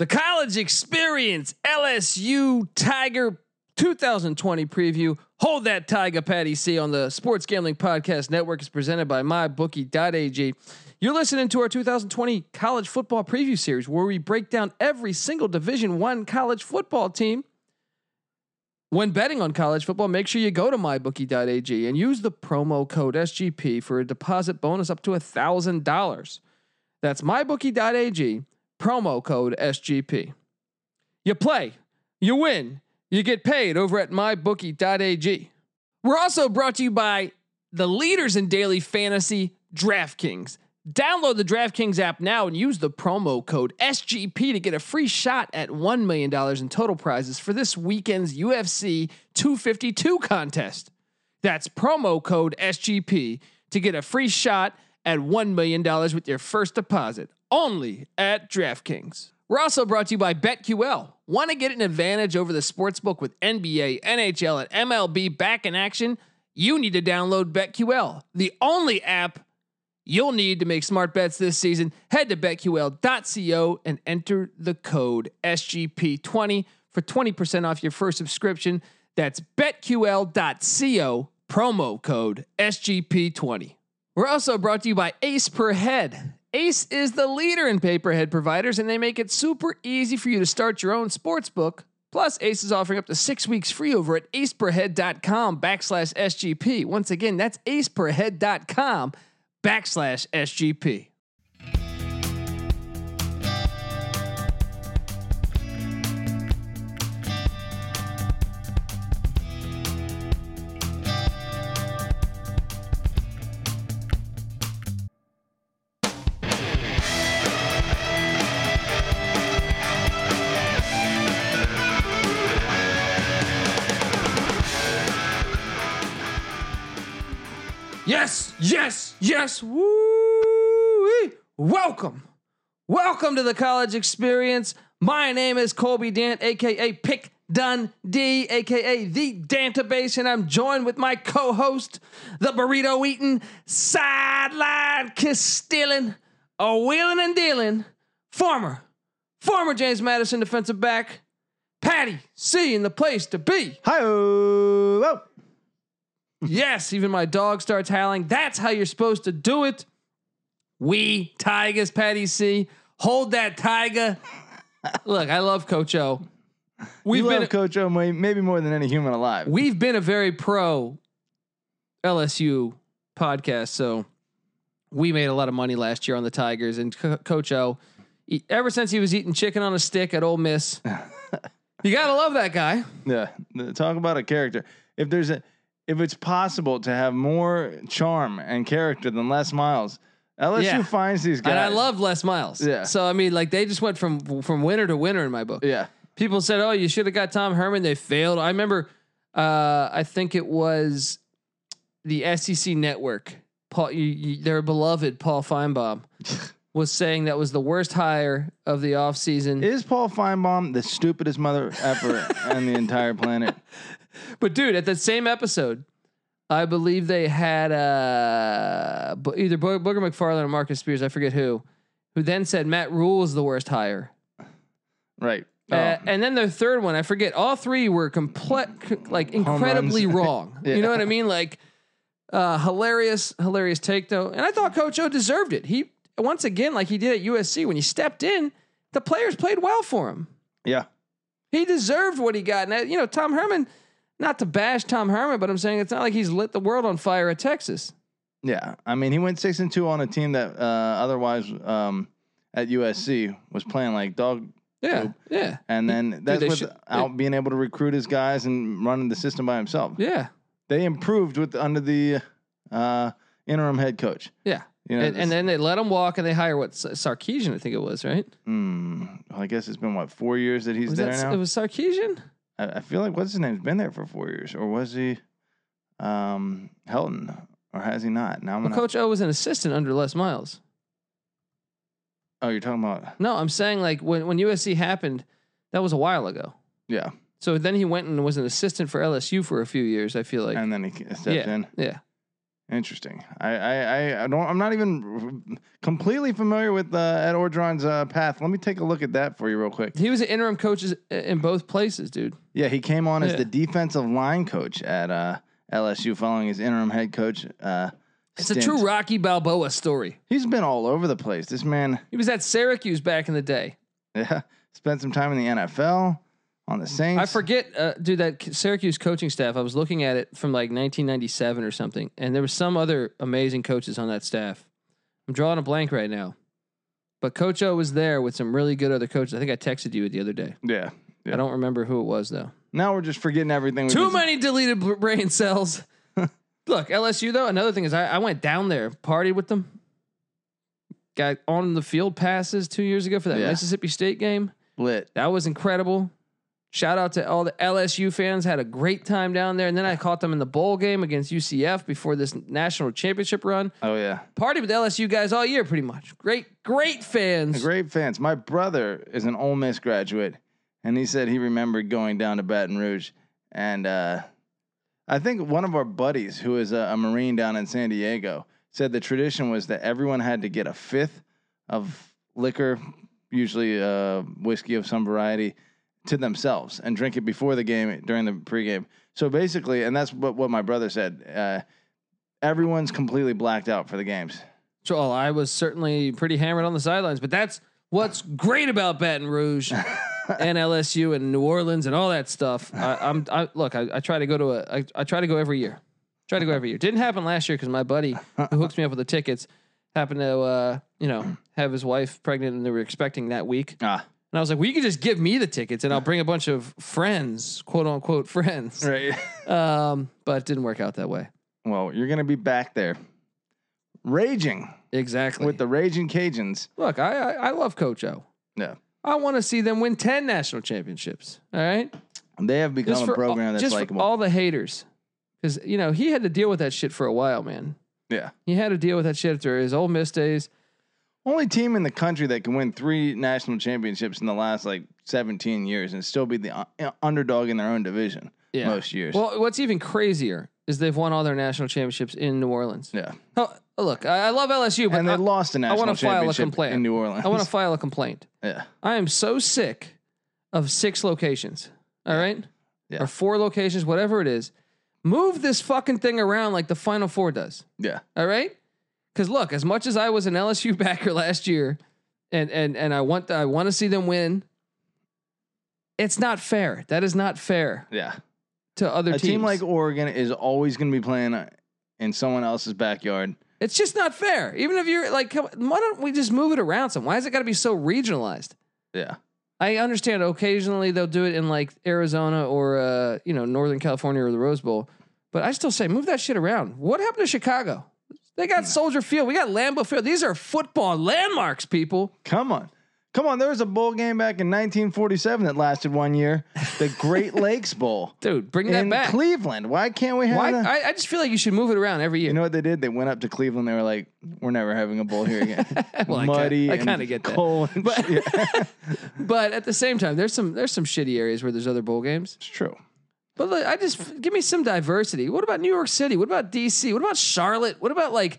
The college experience LSU Tiger 2020 preview. Hold that Tiger Patty C on the Sports Gambling Podcast Network is presented by MyBookie.ag. You're listening to our 2020 college football preview series where we break down every single Division 1 college football team. When betting on college football, make sure you go to mybookie.ag and use the promo code SGP for a deposit bonus up to $1,000. That's mybookie.ag, promo code SGP. You play, you win, you get paid over at mybookie.ag. We're also brought to you by the leaders in daily fantasy, DraftKings. Download the DraftKings app now and use the promo code SGP to get a free shot at $1 million in total prizes for this weekend's UFC 252 contest. That's promo code SGP to get a free shot at $1 million with your first deposit only at DraftKings. We're also brought to you by BetQL. Want to get an advantage over the sportsbook with NBA, NHL, and MLB back in action? You need to download BetQL, the only app you'll need to make smart bets this season. Head to betql.co and enter the code SGP20 for 20% off your first subscription. That's betql.co, promo code SGP20. We're also brought to you by Ace Per Head. Ace is the leader in pay-per-head providers, and they make it super easy for you to start your own sports book. Plus, Ace is offering up to six weeks free over at aceperhead.com backslash SGP. Once again, that's aceperhead.com backslash SGP. Yes. Woo! Welcome. Welcome to the college experience. My name is Colby Dant, aka Pick Dundee, aka the Dantabase, and I'm joined with my co-host, the burrito eating, sideline kiss stealing, a wheeling and dealing, former, former James Madison defensive back, Patty C in the place to be. Hi, oh, Yes, even my dog starts howling. That's how you're supposed to do it. We Tigers, Patty C. Hold that tiger. Look, I love Coach O. we We've love been Coach O maybe more than any human alive. we've been a very pro LSU podcast, so we made a lot of money last year on the Tigers and Co- Coach O. he- ever since he was eating chicken on a stick at Ole Miss, you gotta love that guy. yeah, talk about a character. If there's a, if it's possible to have more charm and character than Les Miles, LSU Yeah. finds these guys. And I love Les Miles. Yeah. So I mean, like they just went from from winner to winner in my book. Yeah, people said, "Oh, you should have got Tom Herman." They failed. I remember. Uh, I think it was the SEC network. Paul, you, you, their beloved Paul Finebaum was saying that was the worst hire of the offseason. is Paul Finebaum the stupidest mother ever on the entire planet? But dude, at that same episode, I believe they had uh, either Bo- Booger McFarland or Marcus Spears. I forget who. Who then said Matt Rhule is the worst hire. Right. Uh, Oh, and then their third one, I forget. All three were complete, like incredibly wrong. Yeah. You know what I mean? Like uh, hilarious, hilarious take though. And I thought Coach O deserved it. He once again, like he did at USC, when he stepped in, the players played well for him. yeah. He deserved what he got. And you know, Tom Herman. Not to bash Tom Herman, but I'm saying it's not like he's lit the world on fire at Texas. Yeah, I mean, he went six and two on a team that uh, otherwise um, at USC was playing like dog, Yeah, Nope. yeah, and then that's they without should- being able to recruit his guys and running the system by himself. yeah, They improved with under the uh, interim head coach. yeah. You know, and, and then they let him walk, and they hire what Sarkisian, I think it was, right? mm, well, I guess it's been what four years that he's Was there that, now. It was Sarkisian. I, I feel like what's his name's been there for four years, or was he um, Helton, or has he not? Now I'm Well, gonna, Coach O was an assistant under Les Miles. oh, you're talking about No, I'm saying like when when USC happened, that was a while ago. yeah, So then he went and was an assistant for LSU for a few years. I feel like, and then he stepped yeah, in. yeah. Interesting. I, I, I, don't. I'm not even completely familiar with uh, Ed Orgeron's uh, path. Let me take a look at that for you real quick. He was an interim coach in both places, dude. Yeah, he came on as the defensive line coach at uh, LSU following his interim head coach. Uh, It's a true Rocky Balboa story. He's been all over the place. This man, He was at Syracuse back in the day. yeah, spent some time in the NFL on the Saints. I forget, uh, dude, that Syracuse coaching staff. I was looking at it from like 1997 or something, and there was some other amazing coaches on that staff. I'm drawing a blank right now, but Coach O was there with some really good other coaches. I think I texted you the other day. Yeah. Yeah. I don't remember who it was though. Now we're just forgetting everything. we Too just- many deleted brain cells. Look, LSU though. Another thing is, I, I went down there, partied with them, got on the field passes two years ago for that Yeah. Mississippi State game. Lit. That was incredible. Shout out to all the LSU fans. Had a great time down there. And then I caught them in the bowl game against UCF before this national championship run. Oh yeah. Party with LSU guys all year, pretty much. Great, great fans. Great fans. My brother is an Ole Miss graduate, and he said he remembered going down to Baton Rouge, and uh, I think one of our buddies who is a, a Marine down in San Diego said the tradition was that everyone had to get a fifth of liquor, usually uh, whiskey of some variety, to themselves and drink it before the game during the pregame. So basically, and that's what, what my brother said. Uh, everyone's completely blacked out for the games. So well, I was certainly pretty hammered on the sidelines, but that's what's great about Baton Rouge and LSU and New Orleans and all that stuff. I, I'm I, look. I, I try to go to a. I, I try to go every year. Try to go every year. Didn't happen last year because my buddy who hooks me up with the tickets happened to uh, you know have his wife pregnant and they were expecting that week. Ah, And I was like, well, you can just give me the tickets and I'll bring a bunch of friends, quote unquote friends. right. Um, but it didn't work out that way. Well, you're gonna be back there, raging Exactly. with the raging Cajuns. Look, I, I I love Coach O. Yeah, I want to see them win ten national championships. All right, they have become a program all, that's just for all the haters, because you know he had to deal with that shit for a while, man. yeah, He had to deal with that shit after his old Miss days. Only team in the country that can win three national championships in the last like 17 years and still be the uh, underdog in their own division Yeah. most years. Well, what's even crazier is they've won all their national championships in New Orleans. yeah, Oh, look, I, I love LSU, but and they I, lost a national file a championship complaint. in New Orleans. I want to file a complaint. yeah, I am so sick of six locations. All right, Yeah. or four locations, whatever it is. Move this fucking thing around like the Final Four does. yeah, All right. Because look, as much as I was an LSU backer last year, and and and I want I want to see them win. It's not fair. That is not fair yeah. to other teams. A teams. team like Oregon is always going to be playing uh, in someone else's backyard. it's just not fair. Even if you're like, come, why don't we just move it around? Some. Why is it got to be so regionalized? Yeah, I understand occasionally they'll do it in like Arizona or uh, you know Northern California or the Rose Bowl, but I still say move that shit around. What happened to Chicago? They got Soldier Field. We got Lambeau Field. These are football landmarks, people. come on. Come on, there was a bowl game back in 1947 that lasted one year, the Great Lakes Bowl Dude, bring that in back. Cleveland. Why can't we have Why? that? I, I just feel like you should move it around every year. You know what they did? They went up to Cleveland. They were like, "We're never having a bowl here again." Well, Muddy. I and kinda get that. cold and But- but at the same time, there's some there's some shitty areas where there's other bowl games. it's true. But look, I just give me some diversity. What about New York City? What about DC? What about Charlotte? What about like,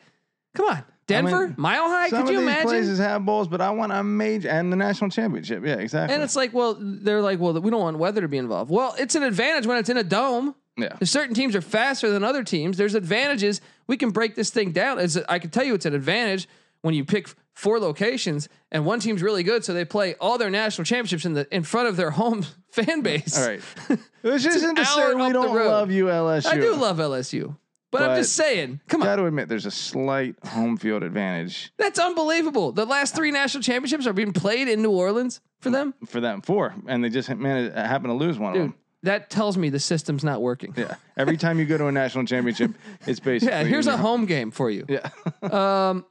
come on, Denver, mean, Mile High? Could you imagine? places have bowls, but I want a major and the national championship. Yeah, exactly. And it's like, well, they're like, well, we don't want weather to be involved. Well, it's an advantage when it's in a dome. yeah, If certain teams are faster than other teams, there's advantages. We can break this thing down. As I can tell you, it's an advantage when you pick four locations and one team's really good, so they play all their national championships in the in front of their home fan base. all right. Which isn't to say we don't love you, LSU. I do love LSU, but, I'm just saying, come on, Got to admit, there's a slight home field advantage that's unbelievable. The last three national championships are being played in New Orleans for them, for them. Four, and they just managed happen to lose one of them. That tells me the system's not working. Yeah. Every time you go to a national championship, it's basically Yeah, here's a home game for you. Yeah. Um,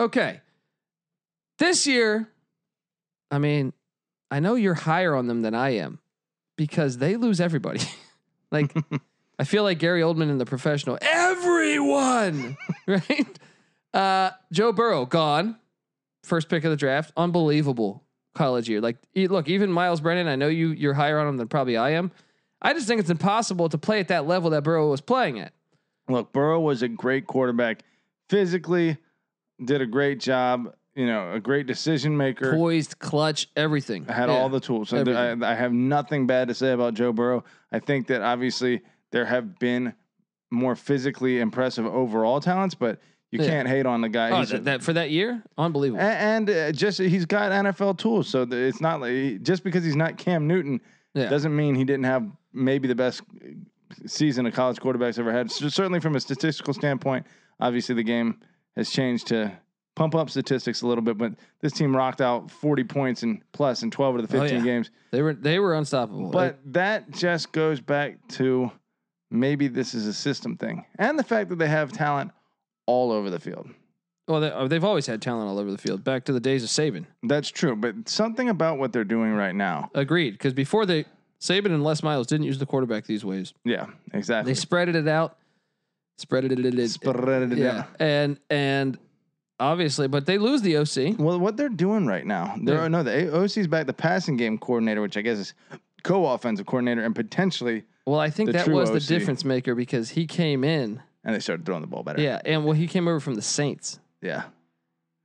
okay. This year, I mean, I know you're higher on them than I am because they lose everybody. like, I feel like Gary Oldman in the professional. Everyone, right? Uh, Joe Burrow gone, first pick of the draft. Unbelievable college year. Like, look, even Myles Brennan. I know you you're higher on him than probably I am. I just think it's impossible to play at that level that Burrow was playing at. Look, Burrow was a great quarterback. Physically, did a great job. You know, a great decision maker. Poised, clutch, everything. I had Yeah. all the tools. So there- I, I have nothing bad to say about Joe Burrow. I think that obviously there have been more physically impressive overall talents, but you Yeah. can't hate on the guy. Oh, He's a- that, that for that year, unbelievable. a- and uh, just he's got NFL tools, so that it's not like just because he's not Cam Newton Yeah. doesn't mean he didn't have maybe the best season a college quarterback's ever had. So certainly from a statistical standpoint, obviously the game has changed to pump up statistics a little bit, but this team rocked out 40 points and plus in 12 of the Oh, 15 yeah. games. They were they were unstoppable. But that just goes back to maybe this is a system thing and the fact that they have talent all over the field. well, they, oh, they've always had talent all over the field. Back to the days of Saban. That's true, but something about what they're doing right now. Agreed. Because before they Saban and Les Miles didn't use the quarterback these ways. Yeah, exactly. They spread it out, spread it, it, it, Spread it yeah, out. and and obviously, but they lose the OC. Well, what they're doing right now, they're Yeah. no the OC's back, the passing game coordinator, which I guess is co-offensive coordinator, and potentially, Well, I think that was the difference maker because he came in, and they started throwing the ball better. yeah, and well, he came over from the Saints, yeah.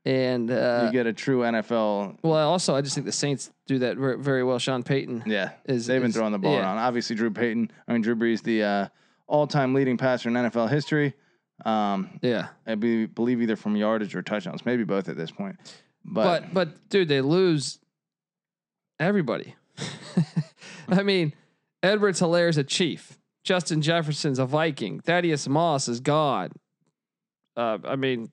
and uh, you get a true NFL. well, also I just think the Saints do that ver- very well. Sean Payton Yeah, is they've been is- throwing the ball yeah. around. Obviously, Drew Payton, I mean Drew Brees, the uh, all-time leading passer in NFL history. Um, Yeah, I be, believe either from yardage or touchdowns, maybe both at this point. But, but but dude, they lose everybody. I mean, Edwards-Helaire's a Chief. Justin Jefferson's a Viking. Thaddeus Moss is God. Uh, I mean,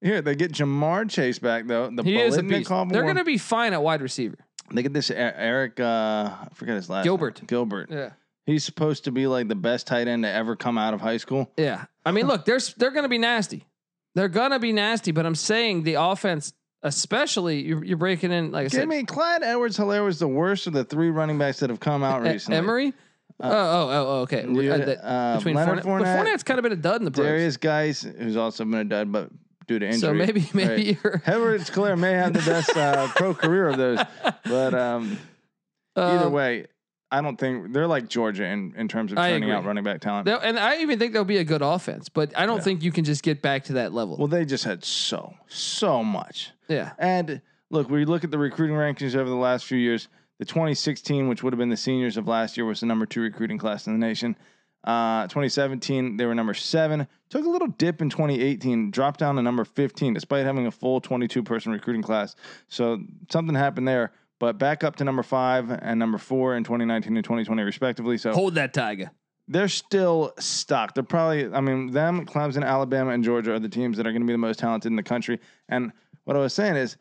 here they get Ja'Marr Chase back though. The he is a. Bolitnikov They're going to be fine at wide receiver. They get this Eric. Uh, I forget his last. name. Gilbert. Gilbert. Yeah, He's supposed to be like the best tight end to ever come out of high school. yeah. I mean, look, there's they're going to be nasty. They're going to be nasty. But I'm saying the offense, especially you're, you're breaking in. Like I Give said, me Clyde Edwards-Helaire was the worst of the three running backs that have come out E- recently. Emery. oh, oh, oh, oh, okay. You Uh, the- uh, between Leonard Fournette, but Fournette, Fournette's kind of been a dud in the pros. Derrius Guice, who's also been a dud, but due to injury. So maybe maybe Right. you're Edwards Hilaire may have the best uh, pro career of those, but um, either um, way, I don't think they're like Georgia in, in terms of I turning out running back talent. they'll- and I even think they'll be a good offense, but I don't Yeah. think you can just get back to that level. Well, they just had so so much. yeah, And look, we look at the recruiting rankings over the last few years. The 2016, which would have been the seniors of last year, was the number two recruiting class in the nation. Uh, 2017, they were number seven. Took a little dip in 2018, dropped down to number 15, despite having a full 22 person recruiting class. So something happened there, but back up to number five and number four in 2019 and 2020, respectively. So hold that tiger. they're still stuck. They're probably, I mean, them, Clemson, Alabama, and Georgia are the teams that are going to be the most talented in the country. And what I was saying is,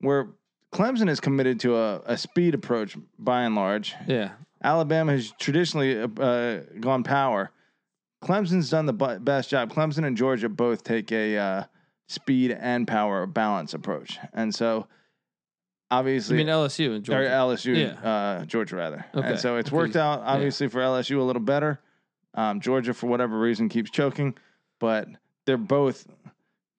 where Clemson is committed to a, a speed approach by and large, Yeah, Alabama has traditionally uh, gone power. Clemson's done the best job. Clemson and Georgia both take a uh, speed and power balance approach. And so, I obviously, mean LSU and or Georgia. LSU, uh, Georgia rather. Okay. And so it's worked out obviously for LSU a little better. Um, Georgia, for whatever reason, keeps choking, but they're both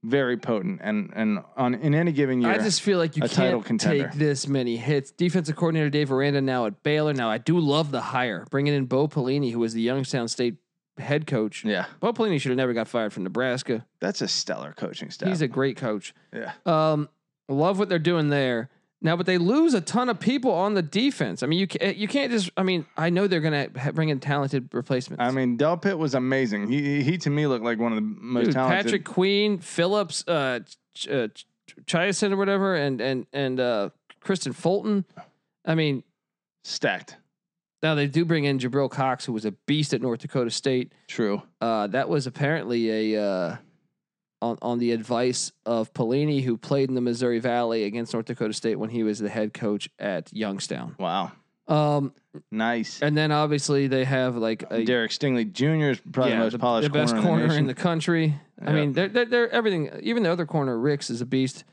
very potent and and on in any given year. I just feel like you can't contender. take this many hits. Defensive coordinator Dave Aranda now at Baylor. Now I do love the hire, bringing in Bo Pelini, who was the Youngstown State head coach. yeah, Bo Pelini should have never got fired from Nebraska. that's a stellar coaching staff. He's a great coach. yeah, Um, love what they're doing there. Now, but they lose a ton of people on the defense. I mean, you can't, you can't just. I mean, I know they're gonna bring in talented replacements. I mean, Delpit was amazing. He he, to me looked like one of the most Dude, talented. Patrick Queen, Phillips, uh, Ch- uh, Chaisson or whatever, and and and uh, Kristian Fulton. I mean, stacked. now they do bring in Jabril Cox, who was a beast at North Dakota State. True. Uh, that was apparently a uh, on on the advice of Pelini, who played in the Missouri Valley against North Dakota State when he was the head coach at Youngstown. Wow. Um, Nice. and then obviously they have like a Derek Stingley Jr. is probably yeah, the most polished the best corner, corner, in the, in the country. I mean, they're, they're they're everything. Even the other corner, Ricks, is a beast.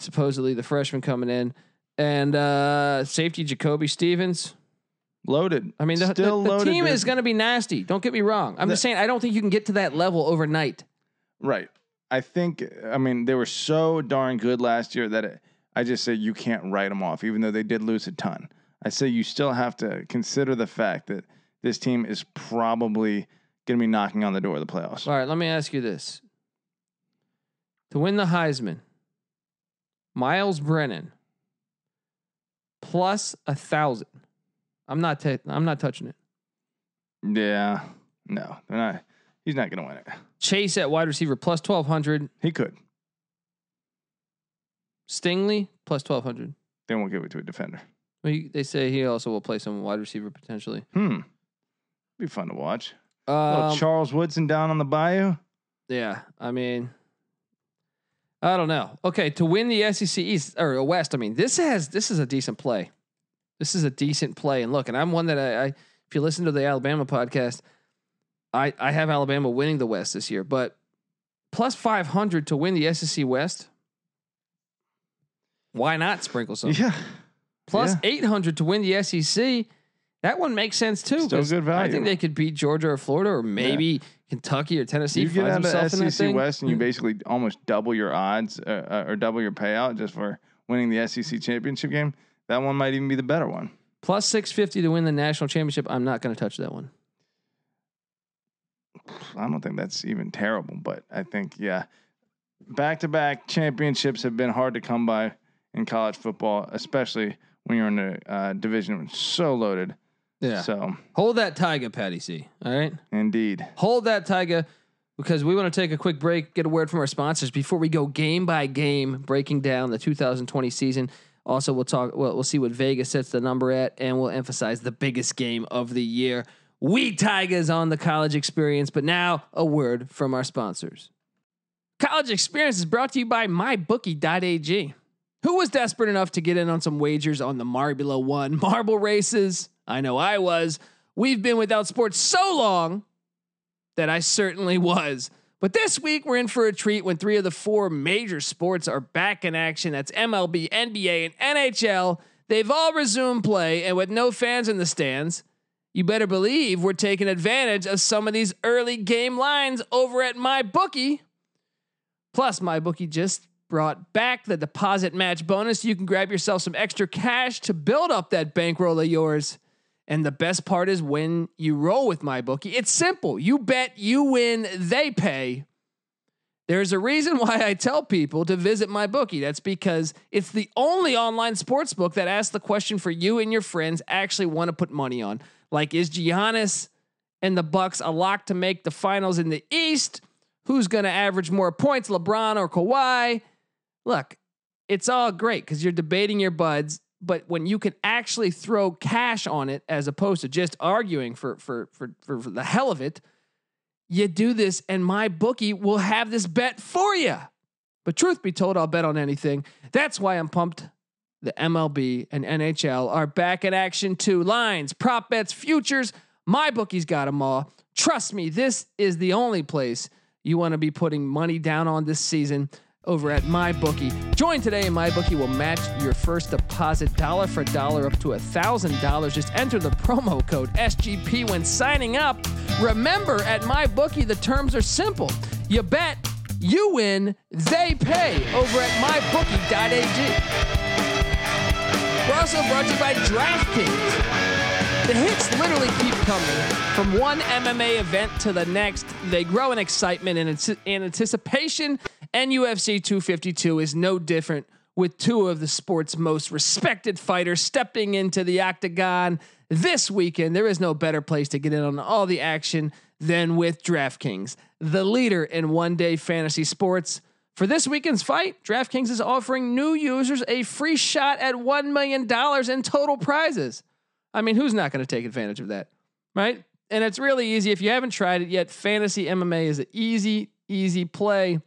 Supposedly the freshman coming in, and uh, safety Jacoby Stevens. loaded. I mean, the, the- still the, loaded. team There's- is going to be nasty. Don't get me wrong. I'm The- just saying I don't think you can get to that level overnight. Right. I think, I mean, they were so darn good last year that it, I just say you can't write them off, even though they did lose a ton. I say you still have to consider the fact that this team is probably going to be knocking on the door of the playoffs. All right, let me ask you this: to win the Heisman, Myles Brennan plus a thousand. I'm not. I'm not touching it. Yeah, no, they're not. He's not going to win it. Chase at wide receiver plus twelve hundred. He could. Stingley plus twelve hundred. They won't give it to a defender. Well, he- they say he also will play some wide receiver potentially. Hmm. Be fun to watch. Little Um, Charles Woodson down on the bayou. yeah, I mean, I don't know. Okay, to win the SEC East or West, I mean, this has this is a decent play. This is a decent play, and look, and I'm one that I, I if you listen to the Alabama podcast, I I have Alabama winning the West this year, but plus five hundred to win the SEC West. Why not sprinkle some? Yeah. Plus Yeah. 800 to win the SEC. That one makes sense too. Still good value. I think they could beat Georgia or Florida or maybe Kentucky or Tennessee. you get out of the SEC. West and you Mm. basically almost double your odds uh, uh, or double your payout just for winning the SEC championship game. That one might even be the better one. Plus 650 to win the national championship. I'm not going to touch that one. I don't think that's even terrible, but I think yeah, back to back championships have been hard to come by in college football, especially when you're in a uh, division so loaded. Yeah. So Hold that Tiger, Patty C. All right. indeed, Hold that Tiger because we want to take a quick break, get a word from our sponsors before we go game by game, breaking down the 2020 season. Also, we'll talk. Well, we'll see what Vegas sets the number at, and we'll emphasize the biggest game of the year. We Tigers on the college experience. But now, a word from our sponsors. College Experience is brought to you by MyBookie.ag. Who was desperate enough to get in on some wagers on the Marbula One marble races? I know I was. We've been without sports so long that I certainly was. But this week we're in for a treat when three of the four major sports are back in action. That's MLB, NBA, and NHL. They've all resumed play, and with no fans in the stands, you better believe we're taking advantage of some of these early game lines over at MyBookie. Plus, MyBookie just brought back the deposit match bonus. You can grab yourself some extra cash to build up that bankroll of yours. And the best part is when you roll with MyBookie, it's simple. You bet, you win, they pay. There's a reason why I tell people to visit my bookie. That's because it's the only online sports book that asks the question for you and your friends actually want to put money on. Like, is Giannis and the Bucks a lock to make the finals in the East? Who's going to average more points, LeBron or Kawhi? Look, it's all great because you're debating your buds, but when you can actually throw cash on it as opposed to just arguing for for for for, for the hell of it, you do this, and my bookie will have this bet for you. But truth be told, I'll bet on anything. That's why I'm pumped. The MLB and NHL are back in action too. Lines, prop bets, futures. My bookie's got them all. Trust me, this is the only place you want to be putting money down on this season over at MyBookie. Join today and MyBookie will match your first deposit dollar for dollar up to a $1,000. Just enter the promo code SGP when signing up. Remember, at MyBookie, the terms are simple. You bet, you win, they pay over at MyBookie.ag. We're also brought to you by DraftKings. The hits literally keep coming from one MMA event to the next. They grow in excitement and and anticipation, and UFC 252 is no different. With two of the sport's most respected fighters stepping into the octagon this weekend, there is no better place to get in on all the action than with DraftKings, the leader in one day fantasy sports. For this weekend's fight, DraftKings is offering new users a free shot at $1 million in total prizes. I mean, who's not going to take advantage of that? Right? And it's really easy. If you haven't tried it yet, fantasy MMA is an easy, easy play.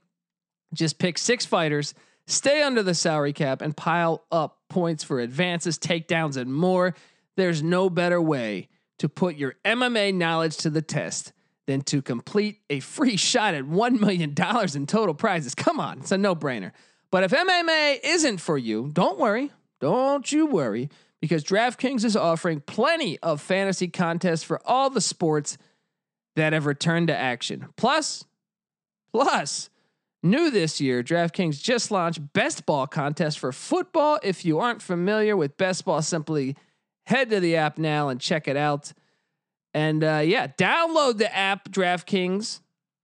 Just pick six fighters, stay under the salary cap, and pile up points for advances, takedowns, and more. There's no better way to put your MMA knowledge to the test than to complete a free shot at $1 million in total prizes. Come on, it's a no brainer. But if MMA isn't for you, don't worry. Don't you worry because DraftKings is offering plenty of fantasy contests for all the sports that have returned to action. Plus, plus, new this year, DraftKings just launched Best Ball contest for football. If you aren't familiar with Best Ball, simply head to the app now and check it out. And uh, yeah, download the app DraftKings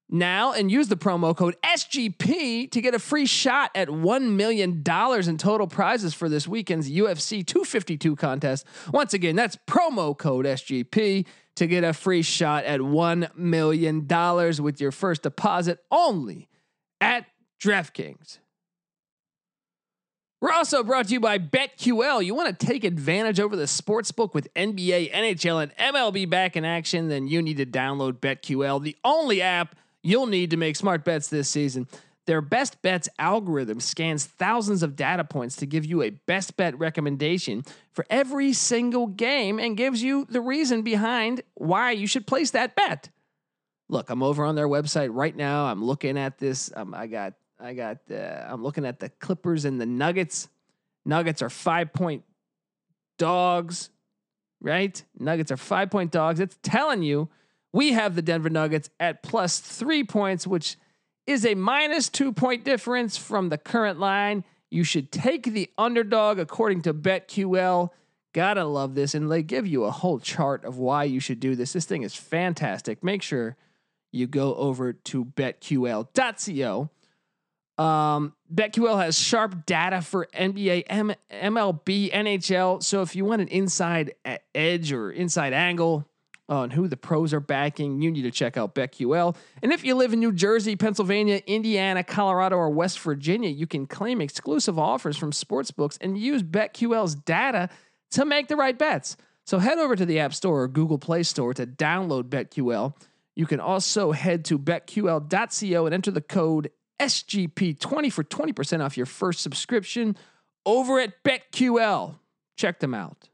now and use the promo code SGP to get a free shot at $1 million in total prizes for this weekend's UFC 252 contest. Once again, that's promo code SGP to get a free shot at $1 million with your first deposit only at DraftKings. We're also brought to you by BetQL. You want to take advantage over the sports book with NBA, NHL, and MLB back in action? Then you need to download BetQL, the only app you'll need to make smart bets this season. Their best bets algorithm scans thousands of data points to give you a best bet recommendation for every single game and gives you the reason behind why you should place that bet. Look, I'm over on their website right now. I'm looking at this. Um, I got I got uh, I'm looking at the Clippers and the Nuggets. Nuggets are 5 point dogs, right? Nuggets are 5 point dogs. It's telling you we have the Denver Nuggets at plus 3 points, which is a minus 2 point difference from the current line. You should take the underdog according to BetQL. Gotta love this. And they give you a whole chart of why you should do this. This thing is fantastic. Make sure you go over to betql.co um, BetQL has sharp data for NBA, M- MLB, NHL. So if you want an inside edge or inside angle on who the pros are backing, you need to check out BetQL. And if you live in New Jersey, Pennsylvania, Indiana, Colorado, or West Virginia, you can claim exclusive offers from sportsbooks and use BetQL's data to make the right bets. So head over to the App Store or Google Play Store to download BetQL. You can also head to betql.co and enter the code SGP20 for 20% off your first subscription over at BetQL. Check them out.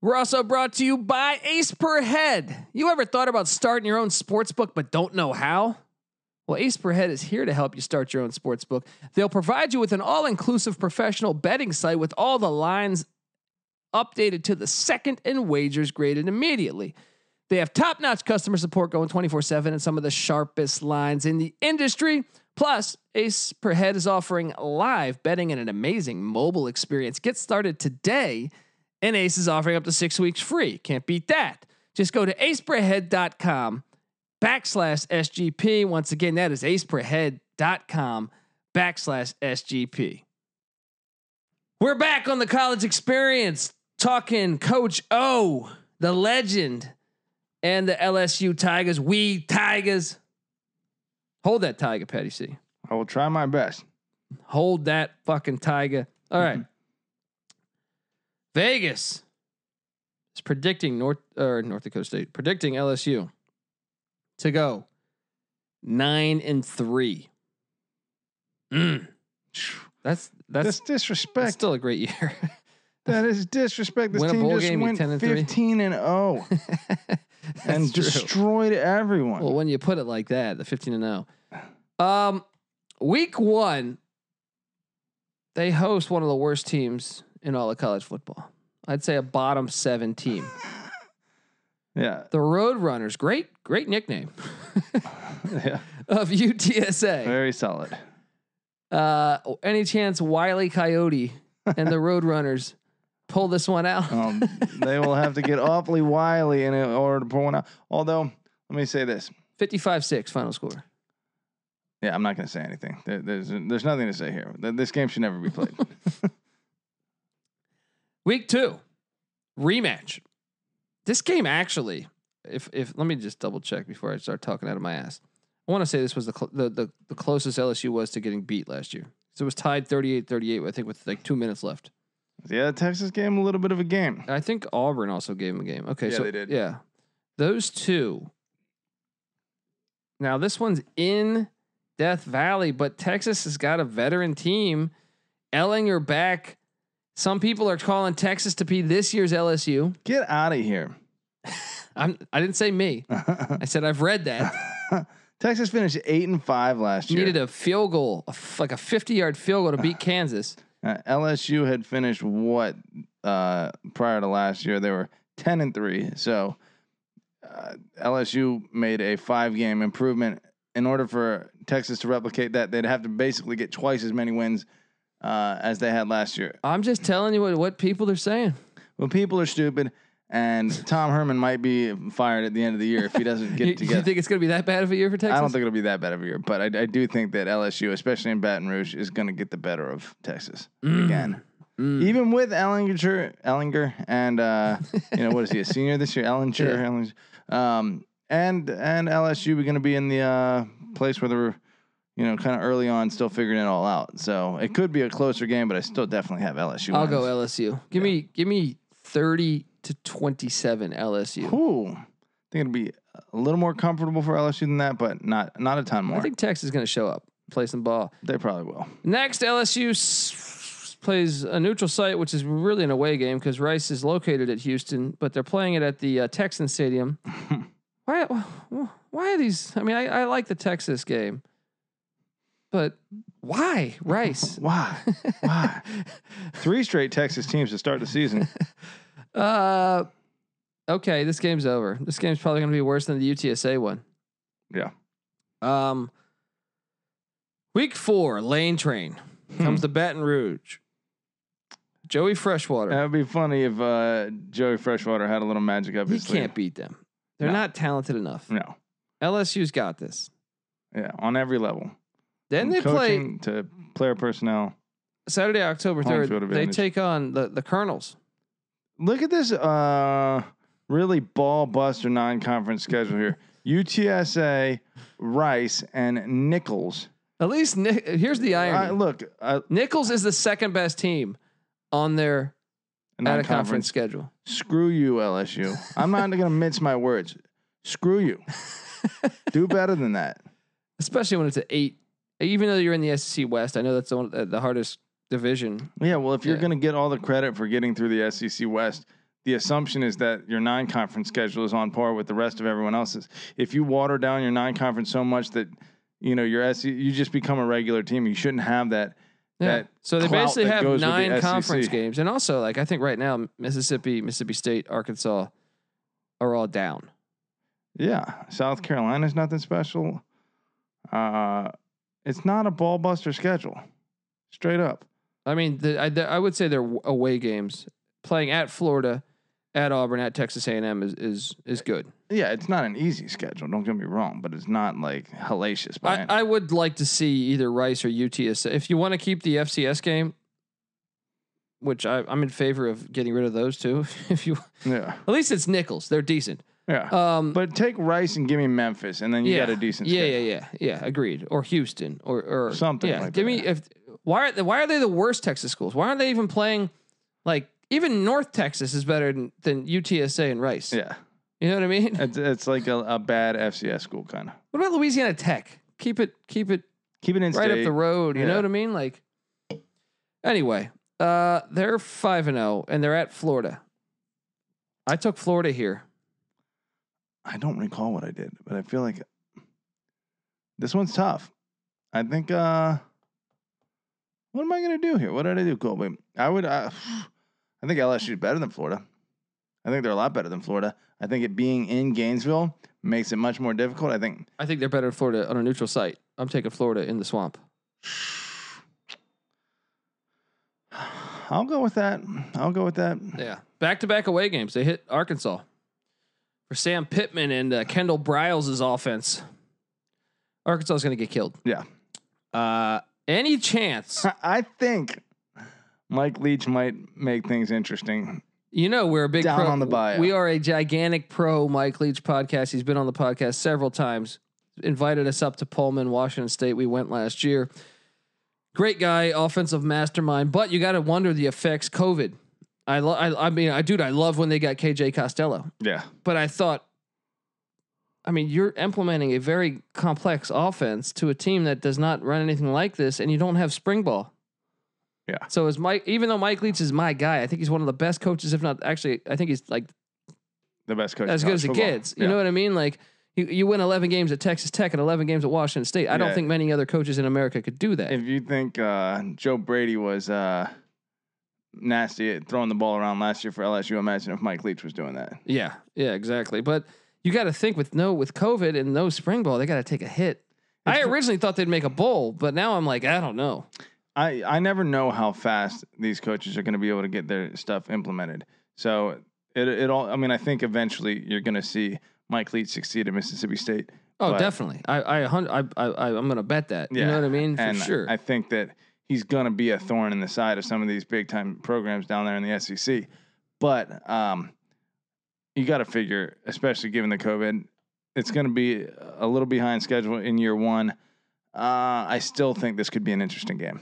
We're also brought to you by Ace Per Head. You ever thought about starting your own sports book but don't know how? Well, Ace Per Head is here to help you start your own sports book. They'll provide you with an all inclusive professional betting site with all the lines updated to the second and wagers graded immediately. They have top notch customer support going 24 7 and some of the sharpest lines in the industry. Plus, Ace Per Head is offering live betting and an amazing mobile experience. Get started today, and Ace is offering up to six weeks free. Can't beat that. Just go to aceperhead.com backslash SGP. Once again, that is aceperhead.com backslash SGP. We're back on the college experience talking Coach O, the legend and the LSU Tigers. We Tigers. Hold that tiger, Patty C. I will try my best. Hold that fucking tiger. All right. Mm-hmm. Vegas is predicting North or North Dakota State, predicting LSU to go nine and three. Mm. That's that's, that's disrespect. That's still a great year. that is disrespect. This team just went 10 and 15 and 0. and true. destroyed everyone. Well, when you put it like that, the 15 and 0. Um, week one, they host one of the worst teams in all of college football. I'd say a bottom seven team. yeah. The Roadrunners, great, great nickname. yeah. Of UTSA. Very solid. Uh, any chance Wiley Coyote and the Roadrunners pull this one out. um, they will have to get awfully wily in order to pull one out. Although, let me say this 55 6 final score. Yeah, I'm not going to say anything. There, there's there's nothing to say here. This game should never be played. Week two, rematch. This game actually, if if let me just double check before I start talking out of my ass. I want to say this was the, cl- the, the the closest LSU was to getting beat last year. So it was tied 38-38, I think, with like two minutes left. Yeah, the uh, Texas game a little bit of a game. I think Auburn also gave him a game. Okay, yeah, so they did. yeah, those two. Now this one's in Death Valley, but Texas has got a veteran team. Ehlinger back. Some people are calling Texas to be this year's LSU. Get out of here. I'm. I didn't say me. I said I've read that. Texas finished eight and five last year. Needed a field goal, like a 50 yard field goal to beat Kansas. Uh, LSU had finished what uh, prior to last year? They were ten and three. So uh, LSU made a five game improvement. In order for Texas to replicate that, they'd have to basically get twice as many wins uh, as they had last year. I'm just telling you what, what people are saying. Well, people are stupid, and Tom Herman might be fired at the end of the year if he doesn't get you, it together. you think it's going to be that bad of a year for Texas? I don't think it'll be that bad of a year, but I, I do think that LSU, especially in Baton Rouge, is going to get the better of Texas Mm. again. Mm. Even with Ehlinger, Ehlinger, and uh, you know what is he a senior this year? Ehlinger, Yeah. Ehlinger, um, and and LSU are going to be in the uh, place where they're you know kind of early on, still figuring it all out. So it could be a closer game, but I still definitely have LSU. I'll wins. go LSU. Give me give me 30 to 27 LSU. Ooh, I think it'll be a little more comfortable for LSU than that, but not not a ton more. I think Texas is going to show up, play some ball. they probably will. Next, LSU s- plays a neutral site, which is really an away game because Rice is located at Houston, but they're playing it at the uh, Texan Stadium. why? Why are these? I mean, I, I like the Texas game, but why Rice? Why? Why? Three straight Texas teams to start the season. Uh, okay, this game's over. This game's probably going to be worse than the UTSA one. Yeah. Um, week four, lane train comes to Baton Rouge. Joey Freshwater. That would be funny if uh, Joey Freshwater had a little magic up He his sleeve. He can't beat them. They're No. not talented enough. No. LSU's got this. Yeah, on every level. Then From they play coaching to player personnel. Saturday, October Home third. They advantage. take on the the Colonels. Look at this uh, really ball buster non-conference schedule here. UTSA, Rice, and Nicholls. At least Nick, here's the irony. Uh, look, uh, Nicholls is the second best team on their out of conference schedule. Screw you, LSU. I'm not going to mince my words. Screw you. Do better than that. Especially when it's an eight. Even though you're in the SEC West, I know that's the, one, uh, the hardest division. Yeah, well, if you're Yeah. going to get all the credit for getting through the SEC West, the assumption is that your non-conference schedule is on par with the rest of everyone else's. If you water down your non-conference so much that you know your SEC, you just become a regular team. You shouldn't have that. Yeah. That So they basically have goes with the nine conference SEC. games, and also like I think right now Mississippi, Mississippi State, Arkansas are all down. Yeah, South Carolina's nothing special. Uh, it's not a ball buster schedule, straight up. I mean, the, I, the, I would say they're away games. Playing at Florida, at Auburn, at Texas A&M is is is good. Yeah, it's not an easy schedule. Don't get me wrong, but it's not like hellacious. I, I would like to see either Rice or UTSA. If you want to keep the FCS game, which I, I'm in favor of getting rid of those two. If you yeah, at least it's Nicholls, they're decent. yeah. Um, But take Rice and give me Memphis, and then you yeah, got a decent. yeah, schedule. yeah, yeah, yeah. Agreed. Or Houston, or or Something Yeah, like give me if why are they, why are they the worst Texas schools? Why aren't they even playing like even North Texas is better than, than UTSA and Rice. Yeah, You know what I mean? it's it's like a, a bad FCS school kind of. What about Louisiana Tech? Keep it keep it Keep it in right up the road. You know what I mean? Like, anyway, uh, they're five and zero, and they're at Florida. I took Florida here. I don't recall what I did, but I feel like this one's tough. I think. uh What am I gonna do here? What did I do, Colby? I would. Uh, I think LSU is better than Florida. I think they're a lot better than Florida. I think it being in Gainesville makes it much more difficult. I think I think they're better than Florida on a neutral site. I'm taking Florida in the swamp. I'll go with that. I'll go with that. Yeah, back to back away games. They hit Arkansas for Sam Pittman and uh, Kendall Briles' offense. Arkansas is going to get killed. Yeah. Uh, any chance? I think Mike Leach might make things interesting. You know, we're a big Down pro. on the bio. We are a gigantic pro Mike Leach podcast. He's been on the podcast several times. Invited us up to Pullman, Washington State. We went last year. Great guy, offensive mastermind. But you got to wonder the effects COVID. I, lo- I I mean, I dude, I love when they got KJ Costello. Yeah. But I thought, I mean, you're implementing a very complex offense to a team that does not run anything like this, and you don't have spring ball. Yeah. So is Mike, even though Mike Leach is my guy, I think he's one of the best coaches, if not actually, I think he's like The best coach. as good as it football. gets. You Yeah. know what I mean? Like you, you win 11 games at Texas Tech and 11 games at Washington State. I don't think many other coaches in America could do that. If you think uh, Joe Brady was uh, nasty at throwing the ball around last year for LSU, imagine if Mike Leach was doing that. yeah, yeah, exactly. But you got to think with no with COVID and no spring ball, they got to take a hit. I originally thought they'd make a bowl, but now I'm like, I don't know. I, I never know how fast these coaches are going to be able to get their stuff implemented. So it it all. I mean, I think eventually you're going to see Mike Leach succeed at Mississippi State. Oh, But- definitely. I I, I I I- I'm gonna bet that. Yeah, You know what I mean? For and sure. I think that he's going to be a thorn in the side of some of these big time programs down there in the SEC. But um, you got to figure, especially given the COVID, it's going to be a little behind schedule in year one. Uh, I still think this could be an interesting game.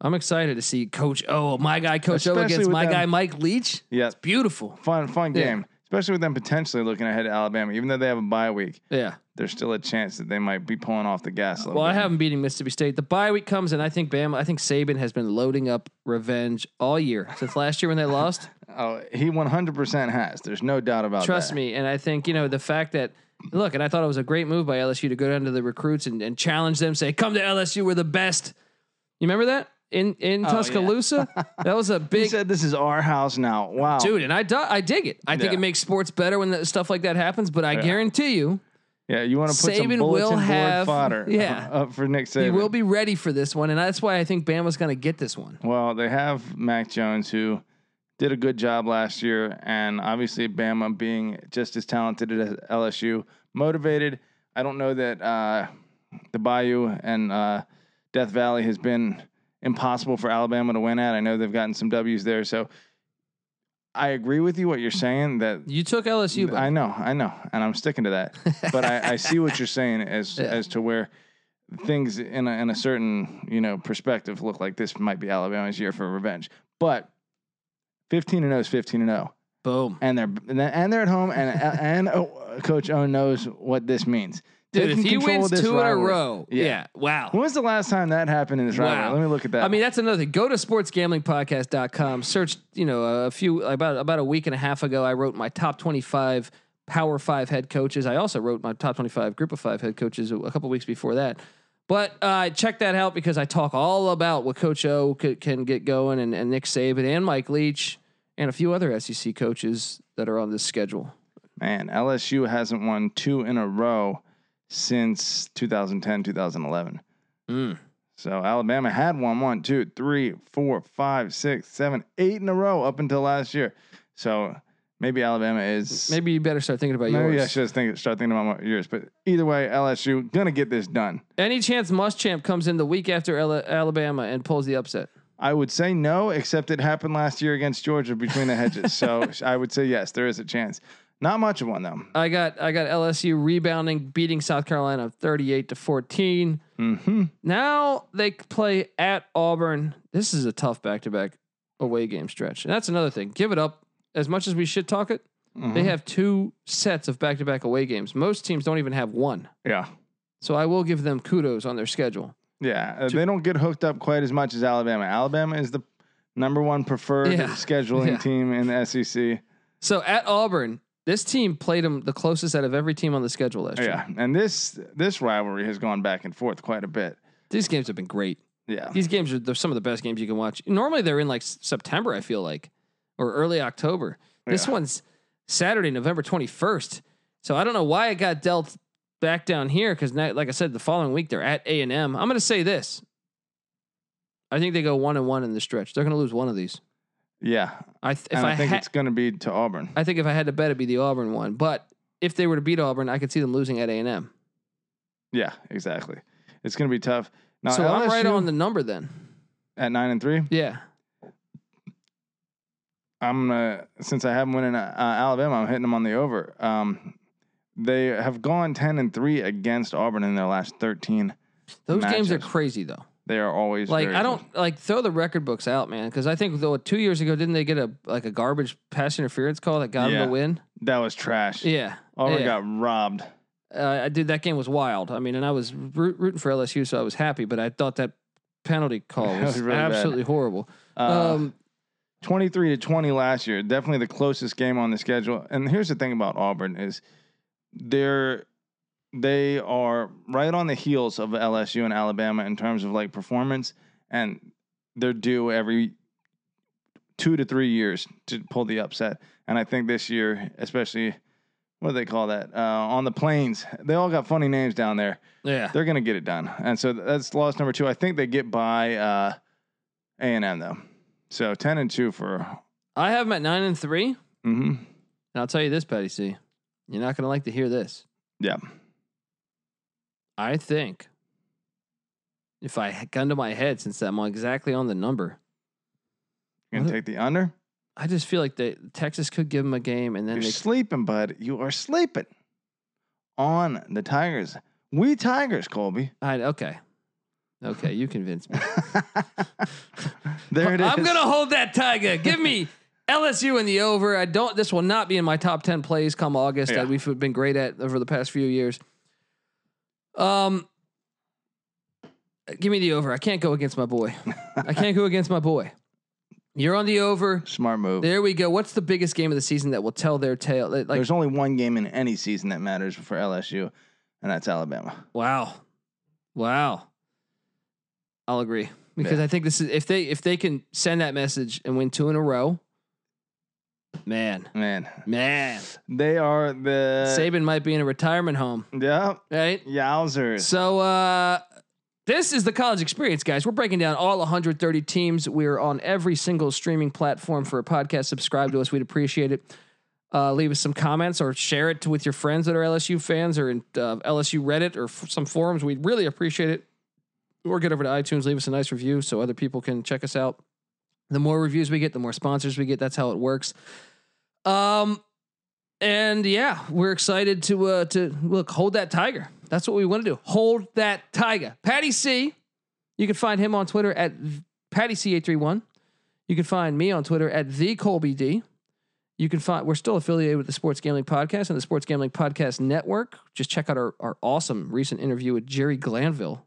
I'm excited to see Coach O, my guy Coach O against my them- guy Mike Leach. Yeah, It's beautiful. fun, fun Yeah. game, especially with them potentially looking ahead to Alabama, even though they have a bye week. Yeah. There's still a chance that they might be pulling off the gas Well, I have them beating Mississippi State. The bye week comes, and I think Bama. I think Saban has been loading up revenge all year since last year when they lost. Oh, he 100% has. There's no doubt about Trust that. me. And I think, you know, the fact that, look, and I thought it was a great move by LSU to go down to the recruits and, and challenge them, say, come to LSU, we're the best. You remember that in, in Oh, yeah. Tuscaloosa? that was a He big, said this is our house now. Wow. dude. And I, do, I dig it. I think Yeah. it makes sports better when that, stuff like that happens. But I Yeah. guarantee you, Yeah, you want to put some Saban bulletin will board have- fodder yeah. up for Nick Saban. he will be ready for this one. And that's why I think Bama's going to get this one. Well, they have Mac Jones who did a good job last year, and obviously Bama being just as talented as LSU, motivated. I don't know that uh, the Bayou and uh, Death Valley has been impossible for Alabama to win at. I know they've gotten some W's there, so I agree with you what you're saying that You took LSU, but I know, I know, and I'm sticking to that. but I, I see what you're saying as Yeah. as to where things in a, in a certain you know perspective look like this might be Alabama's year for revenge. But 15 and 0 is 15 and 0, boom. and they're and they're at home, and and oh, Coach O knows what this means. Dude, if he wins two this in a row, Yeah. yeah. Wow. When was the last time that happened in this Wow. rivalry? Let me look at that. I mean, that's another thing. Go to sportsgamblingpodcast.com. Search, you know, a few about about a week and a half ago, I wrote my top 25 Power 5 head coaches. I also wrote my top 25 group of 5 head coaches a, a couple weeks before that. But uh, check that out because I talk all about what Coach O c- can get going and, and Nick Saban and Mike Leach and a few other SEC coaches that are on this schedule. man, LSU hasn't won two in a row since 2010, 2011. Mm. So Alabama had won one, two, three, four, five, six, seven, eight in a row up until last year. So maybe Alabama is Maybe you better start thinking about maybe I yours. should think start thinking about yours. But either way, LSU gonna get this done. Any chance Muschamp comes in the week after Ala- Alabama and pulls the upset? I would say no, except it happened last year against Georgia between the hedges. so I would say yes, there is a chance. Not much of one though. I got I got LSU rebounding, beating South Carolina 38 to 14. Mm-hmm. Now they play at Auburn. This is a tough back-to-back away game stretch. And that's another thing. Give it up. As much as we should talk it, Mm-hmm. they have two sets of back-to-back away games. Most teams don't even have one. yeah. So I will give them kudos on their schedule. Yeah, uh, they don't get hooked up quite as much as Alabama. Alabama is the number one preferred Yeah. scheduling Yeah. team in the SEC. So at Auburn, this team played them the closest out of every team on the schedule last year. Yeah, and this this rivalry has gone back and forth quite a bit. These games have been great. Yeah, These games are they're some of the best games you can watch. Normally they're in like September, I feel like, or early October. This Yeah. one's Saturday, November 21st. So I don't know why it got dealt back down here because, like I said, the following week they're at A and M. I'm going to say this. I think they go one and one in the stretch. They're going to lose one of these. Yeah. I th- if and I, I, think ha- it's going to be to Auburn. I think if I had to bet, it'd be the Auburn one. But if they were to beat Auburn, I could see them losing at A and M. Yeah, exactly. It's going to be tough. Now, So I'm right on the number then. at nine and three. Yeah. I'm gonna since I haven't winning uh, Alabama, I'm hitting them on the over. Um, they have gone ten and three against Auburn in their last thirteen. Those games are crazy though. They are always Like I don't like throw the record books out, man, because I think though two years ago didn't they get a like a garbage pass interference call that got them Yeah. the win? That was trash. Yeah, Auburn yeah. got robbed. uh, I did. That game was wild. I mean, and I was root, rooting for LSU, so I was happy. But I thought that penalty call was, was really bad. absolutely horrible. Uh, um, 23 to 20 last year. Definitely the closest game on the schedule. And here's the thing about Auburn is they're they are right on the heels of LSU and Alabama in terms of like performance and they're due every 2 to 3 years to pull the upset. And I think this year, especially what do they call that? Uh, on the plains. They all got funny names down there. yeah, They're going to get it done. And so that's loss number 2. I think they get by uh A&M though. So 10 and 2 for I have them at nine and three. mm-hmm. And I'll tell you this, Patty C. You're not going to like to hear this. Yeah. I think if I gun to my head, since I'm exactly on the number, You're gonna take the under. I just feel like the Texas could give them a game, and then You're they sleeping, bud. You are sleeping on the Tigers. We Tigers, Colby. I, okay, okay, you convinced me. there it is. I'm gonna hold that Tiger. Give me LSU in the over. I don't. This will not be in my top ten plays come August Yeah. that we've been great at over the past few years. Um, give me the over. I can't go against my boy. I can't go against my boy. You're on the over. Smart move. There we go. What's the biggest game of the season that will tell their tale? Like, There's only one game in any season that matters for LSU, and that's Alabama. wow, wow. I'll agree because Yeah. I think this is if they if they can send that message and win two in a row, man, Man, man, they are the Saban might be in a retirement home, Yep. right? Yowzers. So uh this is the college experience, guys. We're breaking down all 130 teams. We're on every single streaming platform for a podcast. Subscribe to us. We'd appreciate it. Uh, leave us some comments or share it with your friends that are LSU fans or in uh, LSU Reddit or f- some forums. We'd really appreciate it. Or get over to iTunes, leave us a nice review so other people can check us out. The more reviews we get, the more sponsors we get. That's how it works. Um, and yeah, we're excited to uh to look hold that tiger. That's what we want to do. Hold that tiger. Patty C. You can find him on Twitter at Patty C eight three one. You can find me on Twitter at the Colby D. You can find we're still affiliated with the Sports Gambling Podcast and the Sports Gambling Podcast Network. Just check out our, our awesome recent interview with Jerry Glanville.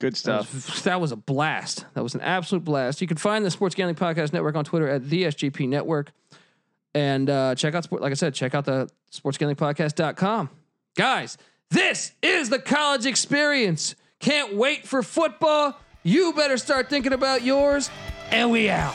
Good That stuff. was, that was a blast. That was an absolute blast. You can find the Sports Gambling Podcast Network on Twitter at the SGP Network. And uh, check out sport, like I said, check out the sportsgamblingpodcast.com. Guys, this is the college experience. Can't wait for football. You better start thinking about yours. And we out.